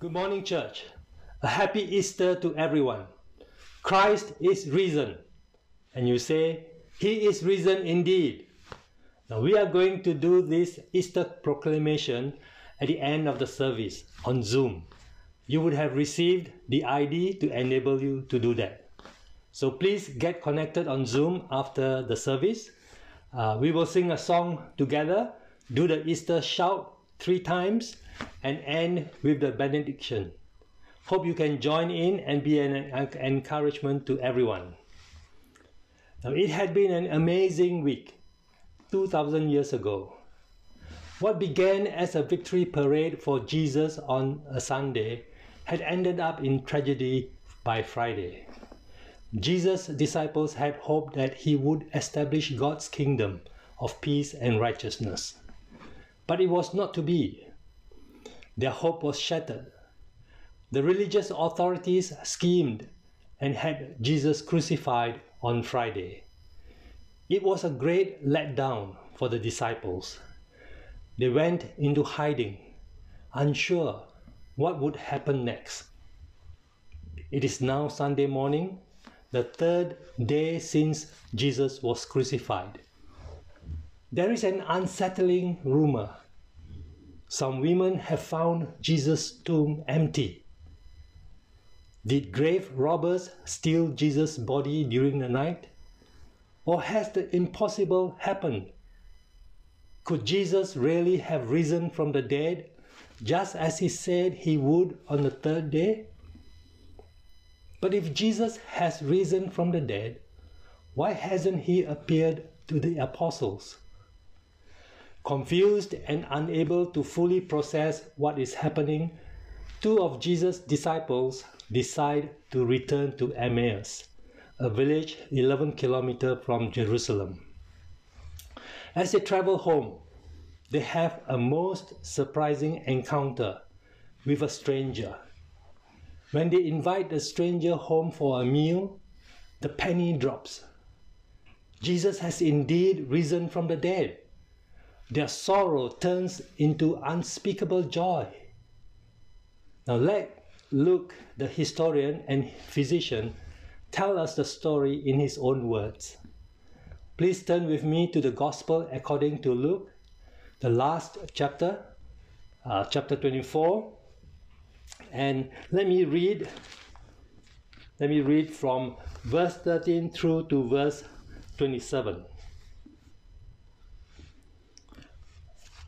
Good morning, church. A happy Easter to everyone. Christ is risen. And you say, He is risen indeed. Now we are going to do this Easter proclamation at the end of the service on Zoom. You would have received the ID to enable you to do that. So please get connected on Zoom after the service. Uh, we will sing a song together, do the Easter shout three times, and end with the benediction. Hope you can join in and be an encouragement to everyone. Now, it had been an amazing week 2000 years ago. What began as a victory parade for Jesus on a Sunday had ended up in tragedy by Friday. Jesus' disciples had hoped that he would establish God's kingdom of peace and righteousness. But it was not to be. Their hope was shattered. The religious authorities schemed and had Jesus crucified on Friday. It was a great letdown for the disciples. They went into hiding, unsure what would happen next. It is now Sunday morning, the third day since Jesus was crucified. There is an unsettling rumor some women have found Jesus' tomb empty. Did grave robbers steal Jesus' body during the night? Or has the impossible happened? Could Jesus really have risen from the dead just as he said he would on the third day? But if Jesus has risen from the dead, why hasn't he appeared to the apostles? Confused and unable to fully process what is happening, two of Jesus' disciples decide to return to Emmaus, a village 11 kilometers from Jerusalem. As they travel home, they have a most surprising encounter with a stranger. When they invite the stranger home for a meal, the penny drops. Jesus has indeed risen from the dead their sorrow turns into unspeakable joy. Now let Luke, the historian and physician, tell us the story in his own words. Please turn with me to the Gospel according to Luke, the last chapter, uh, chapter 24. And let me read let me read from verse 13 through to verse 27.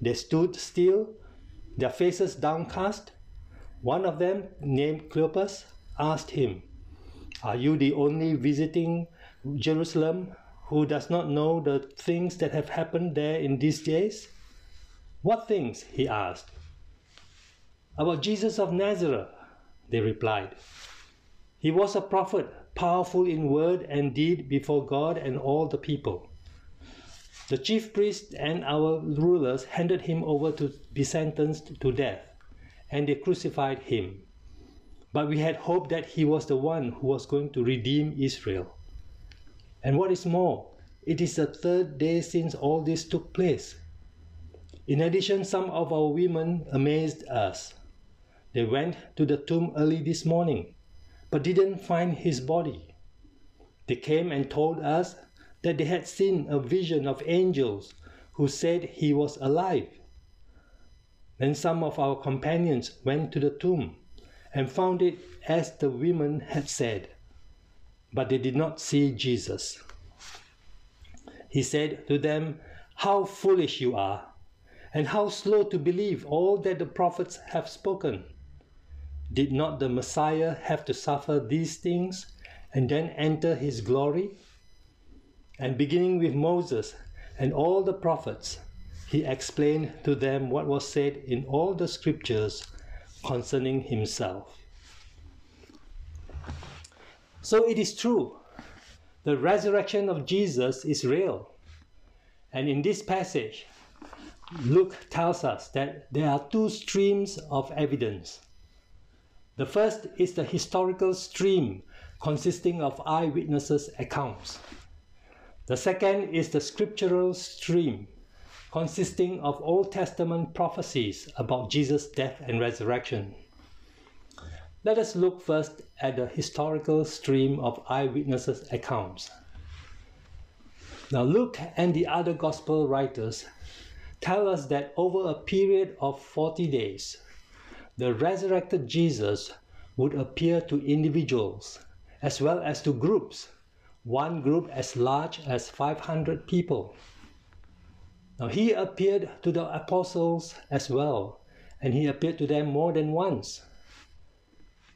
They stood still, their faces downcast. One of them, named Cleopas, asked him, Are you the only visiting Jerusalem who does not know the things that have happened there in these days? What things? he asked. About Jesus of Nazareth, they replied. He was a prophet, powerful in word and deed before God and all the people. The chief priests and our rulers handed him over to be sentenced to death, and they crucified him. But we had hoped that he was the one who was going to redeem Israel. And what is more, it is the third day since all this took place. In addition, some of our women amazed us. They went to the tomb early this morning, but didn't find his body. They came and told us that they had seen a vision of angels who said he was alive. Then some of our companions went to the tomb and found it as the women had said, but they did not see Jesus. He said to them, How foolish you are, and how slow to believe all that the prophets have spoken. Did not the Messiah have to suffer these things and then enter his glory? And beginning with Moses and all the prophets, he explained to them what was said in all the scriptures concerning himself. So it is true. The resurrection of Jesus is real. And in this passage, Luke tells us that there are two streams of evidence. The first is the historical stream consisting of eyewitnesses' accounts. The second is the scriptural stream consisting of Old Testament prophecies about Jesus' death and resurrection. Let us look first at the historical stream of eyewitnesses' accounts. Now, Luke and the other gospel writers tell us that over a period of 40 days, the resurrected Jesus would appear to individuals as well as to groups, one group as large as 500 people. Now, he appeared to the apostles as well, and he appeared to them more than once.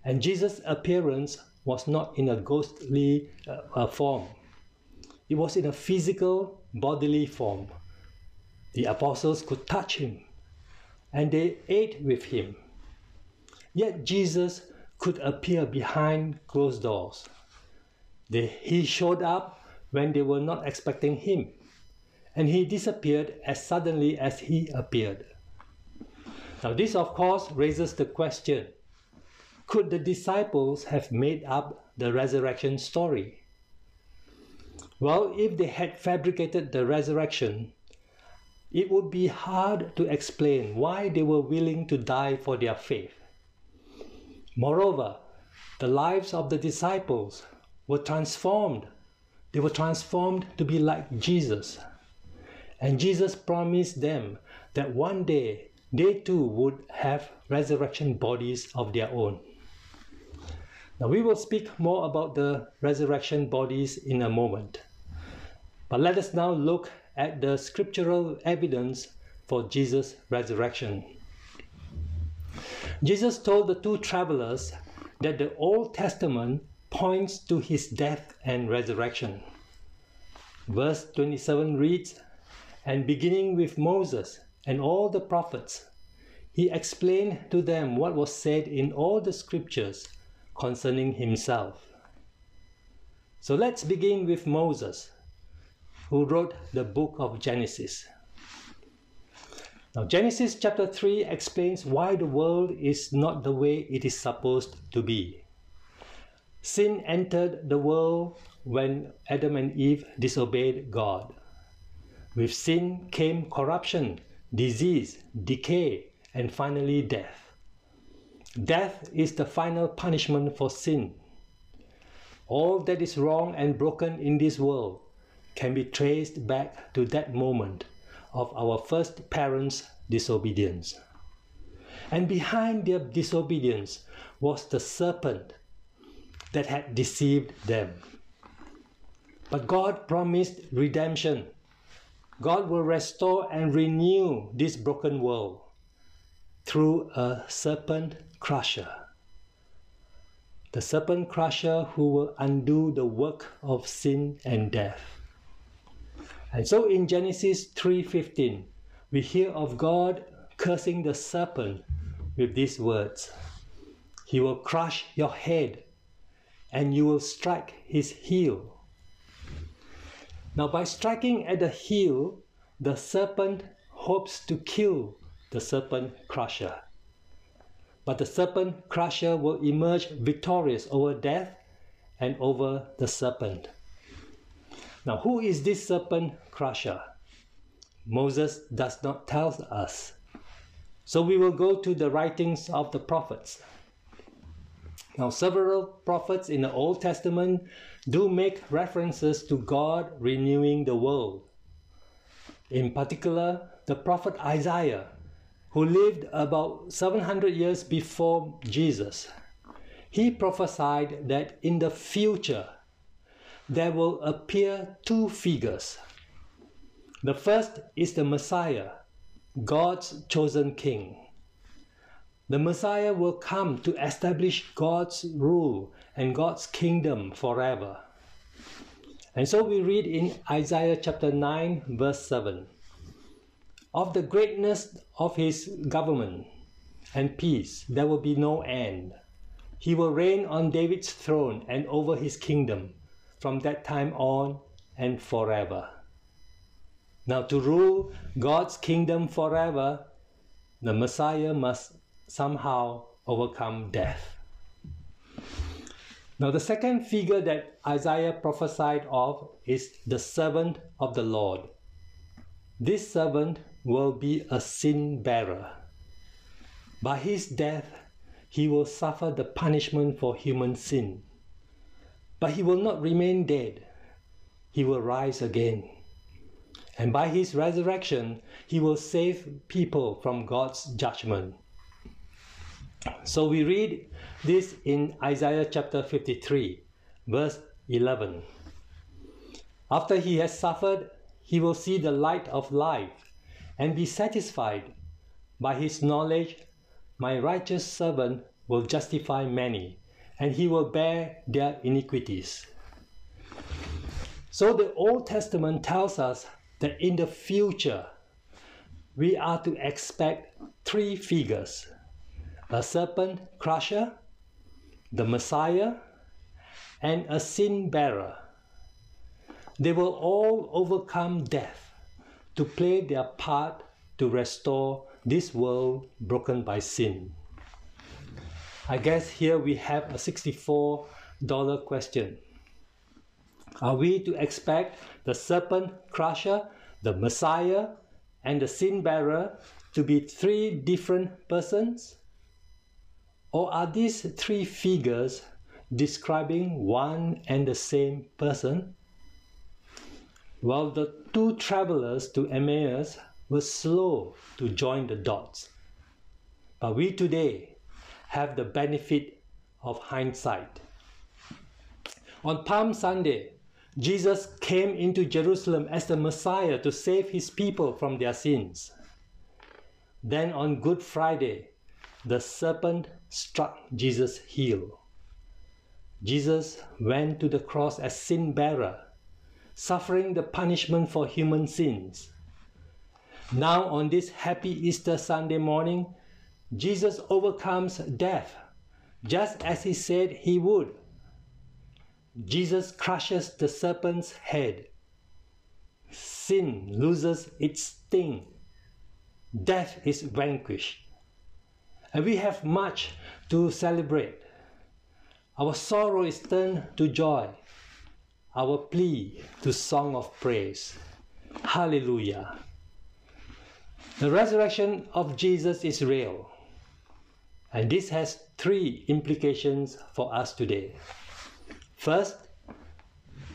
And Jesus' appearance was not in a ghostly uh, uh, form, it was in a physical, bodily form. The apostles could touch him and they ate with him. Yet Jesus could appear behind closed doors. They, he showed up when they were not expecting him, and he disappeared as suddenly as he appeared. Now, this of course raises the question could the disciples have made up the resurrection story? Well, if they had fabricated the resurrection, it would be hard to explain why they were willing to die for their faith. Moreover, the lives of the disciples were transformed. They were transformed to be like Jesus. And Jesus promised them that one day they too would have resurrection bodies of their own. Now, we will speak more about the resurrection bodies in a moment. But let us now look at the scriptural evidence for Jesus' resurrection. Jesus told the two travelers that the Old Testament points to his death and resurrection. Verse 27 reads, And beginning with Moses and all the prophets, he explained to them what was said in all the scriptures concerning himself. So let's begin with Moses, who wrote the book of Genesis. Now, Genesis chapter 3 explains why the world is not the way it is supposed to be. Sin entered the world when Adam and Eve disobeyed God. With sin came corruption, disease, decay, and finally death. Death is the final punishment for sin. All that is wrong and broken in this world can be traced back to that moment of our first parents' disobedience. And behind their disobedience was the serpent that had deceived them. But God promised redemption. God will restore and renew this broken world through a serpent crusher. The serpent crusher who will undo the work of sin and death. And so in Genesis 3:15, we hear of God cursing the serpent with these words. He will crush your head and you will strike his heel. Now, by striking at the heel, the serpent hopes to kill the serpent crusher but the serpent crusher will emerge victorious over death and over the serpent. Now, who is this serpent crusher? Moses does not tell us. So we will go to the writings of the prophets. Now, several prophets in the Old Testament do make references to God renewing the world. In particular, the prophet Isaiah who lived about 700 years before Jesus, he prophesied that in the future there will appear two figures. The first is the Messiah, God's chosen king. The Messiah will come to establish God's rule and God's kingdom forever. And so we read in Isaiah chapter 9, verse 7 of the greatness of his government and peace, there will be no end. he will reign on David's throne and over his kingdom from that time on and forever. Now, to rule God's kingdom forever, the Messiah must somehow overcome death. Now, the second figure that Isaiah prophesied of is the servant of the Lord. This servant will be a sin bearer. By his death, he will suffer the punishment for human sin. But he will not remain dead, he will rise again. And by his resurrection, he will save people from God's judgment. So we read this in Isaiah chapter 53, verse 11. After he has suffered, he will see the light of life and be satisfied. By his knowledge, my righteous servant will justify many, and he will bear their iniquities. So the Old Testament tells us that in the future, we are to expect three figures a serpent crusher, the Messiah, and a sin bearer. They will all overcome death to play their part to restore this world broken by sin. I guess here we have a $64 question. Are we to expect the serpent crusher, the Messiah, and the sin bearer to be three different persons? Or are these three figures describing one and the same person? Well, the two travelers to Emmaus were slow to join the dots. But we today have the benefit of hindsight. On Palm Sunday, Jesus came into Jerusalem as the Messiah to save his people from their sins. Then on Good Friday, the serpent struck Jesus' heel. Jesus went to the cross as sin bearer, suffering the punishment for human sins. Now, on this happy Easter Sunday morning, Jesus overcomes death just as he said he would. Jesus crushes the serpent's head. Sin loses its sting. Death is vanquished. And we have much to celebrate. Our sorrow is turned to joy, our plea to song of praise. Hallelujah. The resurrection of Jesus is real. And this has three implications for us today. First,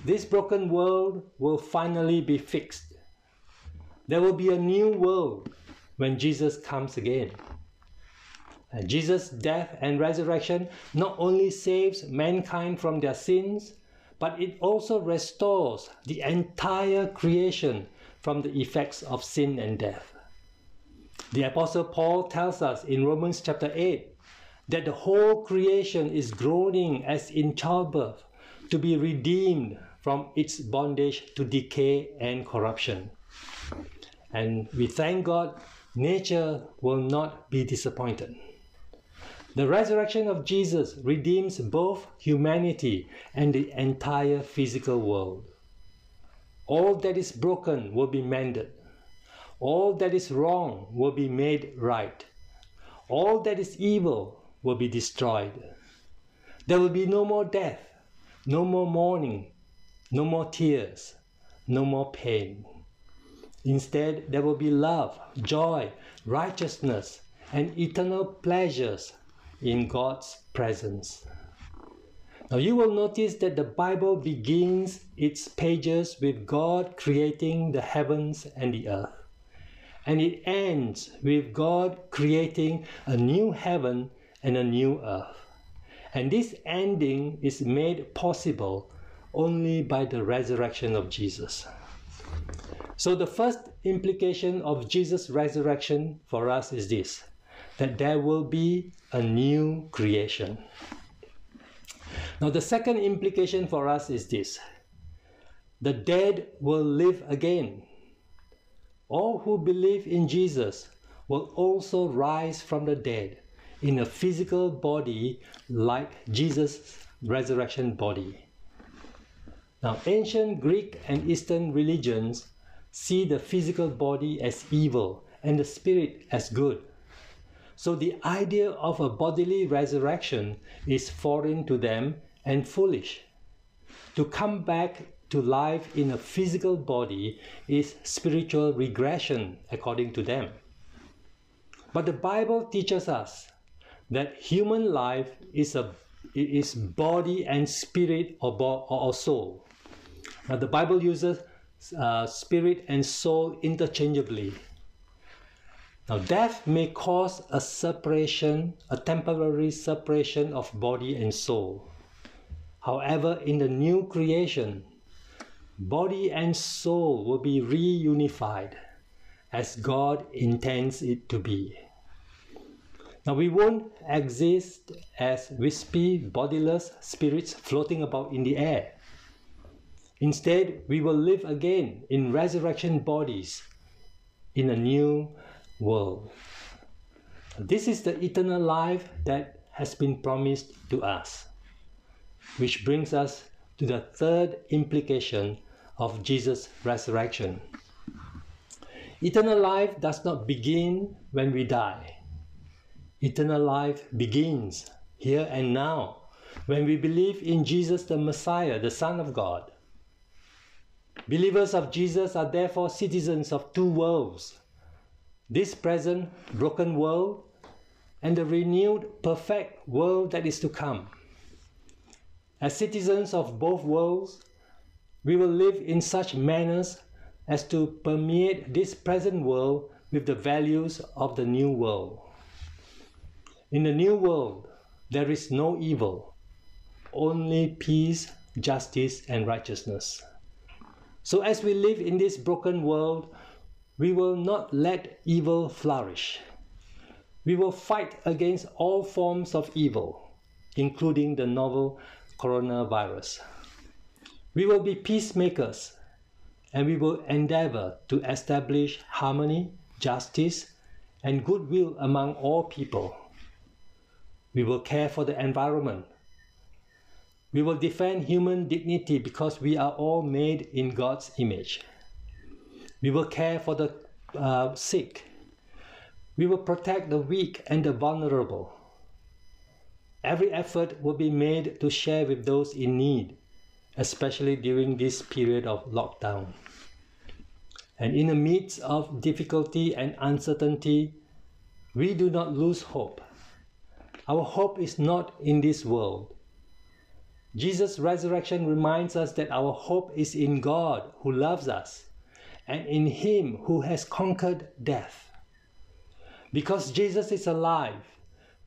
this broken world will finally be fixed. There will be a new world when Jesus comes again. And Jesus' death and resurrection not only saves mankind from their sins, but it also restores the entire creation from the effects of sin and death. The Apostle Paul tells us in Romans chapter 8 that the whole creation is groaning as in childbirth to be redeemed from its bondage to decay and corruption. And we thank God, nature will not be disappointed. The resurrection of Jesus redeems both humanity and the entire physical world. All that is broken will be mended all that is wrong will be made right. All that is evil will be destroyed. There will be no more death, no more mourning, no more tears, no more pain. Instead, there will be love, joy, righteousness, and eternal pleasures in God's presence. Now, you will notice that the Bible begins its pages with God creating the heavens and the earth and it ends with God creating a new heaven and a new earth. And this ending is made possible only by the resurrection of Jesus. So, the first implication of Jesus' resurrection for us is this that there will be a new creation. Now, the second implication for us is this the dead will live again all who believe in Jesus will also rise from the dead in a physical body like Jesus' resurrection body. Now, ancient Greek and Eastern religions see the physical body as evil and the spirit as good. So, the idea of a bodily resurrection is foreign to them and foolish. To come back to life in a physical body is spiritual regression, according to them. But the Bible teaches us that human life is a is body and spirit or, bo- or soul. Now, the Bible uses uh, spirit and soul interchangeably. Now, death may cause a separation, a temporary separation of body and soul. However, in the new creation, body and soul will be reunified as God intends it to be. Now, we won't exist as wispy, bodiless spirits floating about in the air. Instead, we will live again in resurrection bodies in a new world. This is the eternal life that has been promised to us. Which brings us to the third implication of Jesus' resurrection. Eternal life does not begin when we die. Eternal life begins here and now when we believe in Jesus the Messiah, the Son of God. Believers of Jesus are therefore citizens of two worlds this present broken world and the renewed perfect world that is to come. As citizens of both worlds, we will live in such manners as to permeate this present world with the values of the new world. In the new world, there is no evil, only peace, justice, and righteousness. So, as we live in this broken world, we will not let evil flourish. We will fight against all forms of evil, including the novel coronavirus. We will be peacemakers and we will endeavor to establish harmony, justice, and goodwill among all people. We will care for the environment we will defend human dignity because we are all made in God's image. We will care for the uh, sick. We will protect the weak and the vulnerable. Every effort will be made to share with those in need, especially during this period of lockdown. And in the midst of difficulty and uncertainty, we do not lose hope. Our hope is not in this world, Jesus' resurrection reminds us that our hope is in God who loves us and in Him who has conquered death. Because Jesus is alive,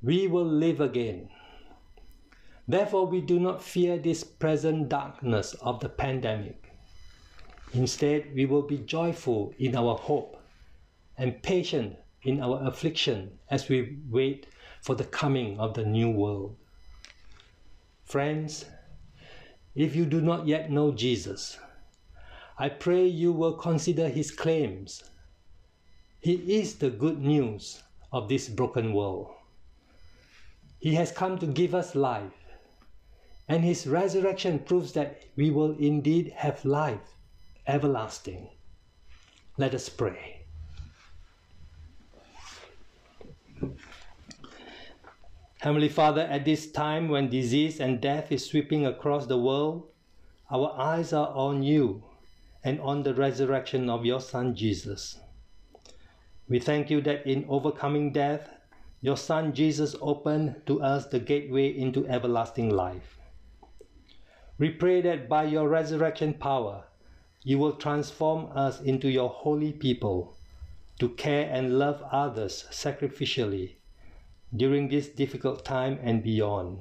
we will live again. Therefore, we do not fear this present darkness of the pandemic. Instead, we will be joyful in our hope and patient in our affliction as we wait for the coming of the new world. Friends, if you do not yet know Jesus, I pray you will consider his claims. He is the good news of this broken world. He has come to give us life, and his resurrection proves that we will indeed have life everlasting. Let us pray. Heavenly Father, at this time when disease and death is sweeping across the world, our eyes are on you and on the resurrection of your Son Jesus. We thank you that in overcoming death, your Son Jesus opened to us the gateway into everlasting life. We pray that by your resurrection power, you will transform us into your holy people to care and love others sacrificially during this difficult time and beyond.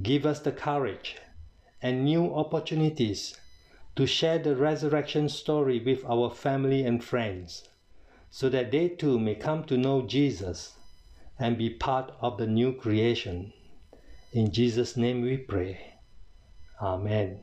Give us the courage and new opportunities to share the resurrection story with our family and friends so that they too may come to know Jesus and be part of the new creation. In Jesus' name we pray. Amen.